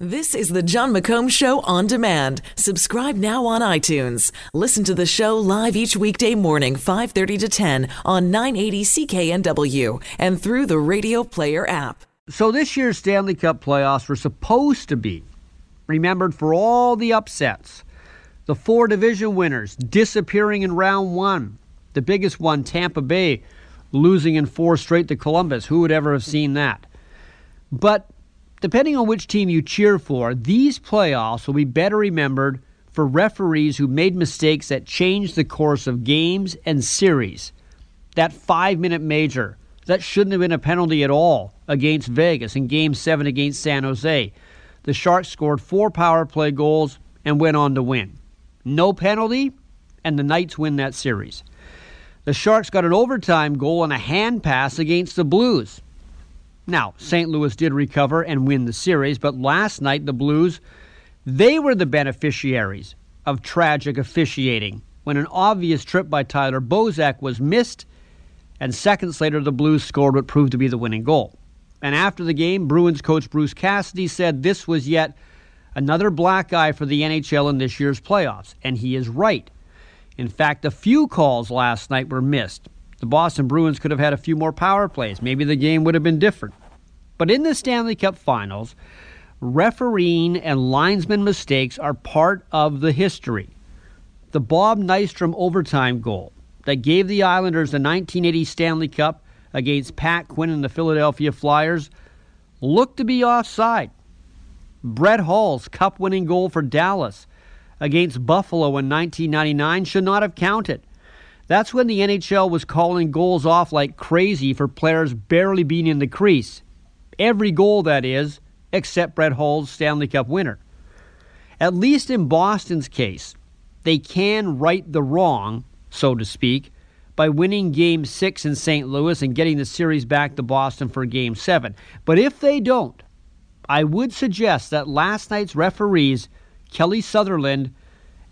This is the Jon McComb Show on demand. Subscribe now on iTunes. Listen to the show live each weekday morning, 5:30 to 10 on 980 CKNW and through the Radio Player app. So this year's Stanley Cup playoffs were supposed to be remembered for all the upsets. The four division winners disappearing in round 1. The biggest one, Tampa Bay, losing in four straight to Columbus. Who would ever have seen that? But Depending on which team you cheer for, these playoffs will be better remembered for referees who made mistakes that changed the course of games and series. That five minute major, that shouldn't have been a penalty at all against Vegas in Game 7 against San Jose. The Sharks scored four power play goals and went on to win. No penalty, and the Knights win that series. The Sharks got an overtime goal and a hand pass against the Blues. Now, St. Louis did recover and win the series, but last night the Blues, they were the beneficiaries of tragic officiating when an obvious trip by Tyler Bozak was missed, and seconds later the Blues scored what proved to be the winning goal. And after the game, Bruins coach Bruce Cassidy said this was yet another black eye for the NHL in this year's playoffs, and he is right. In fact, a few calls last night were missed, the Boston Bruins could have had a few more power plays. Maybe the game would have been different. But in the Stanley Cup finals, refereeing and linesman mistakes are part of the history. The Bob Nystrom overtime goal that gave the Islanders the 1980 Stanley Cup against Pat Quinn and the Philadelphia Flyers looked to be offside. Brett Hull's cup winning goal for Dallas against Buffalo in 1999 should not have counted. That's when the NHL was calling goals off like crazy for players barely being in the crease. Every goal, that is, except Brett Hull's Stanley Cup winner. At least in Boston's case, they can right the wrong, so to speak, by winning Game 6 in St. Louis and getting the series back to Boston for Game 7. But if they don't, I would suggest that last night's referees, Kelly Sutherland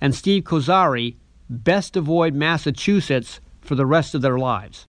and Steve Kozari, best avoid Massachusetts for the rest of their lives.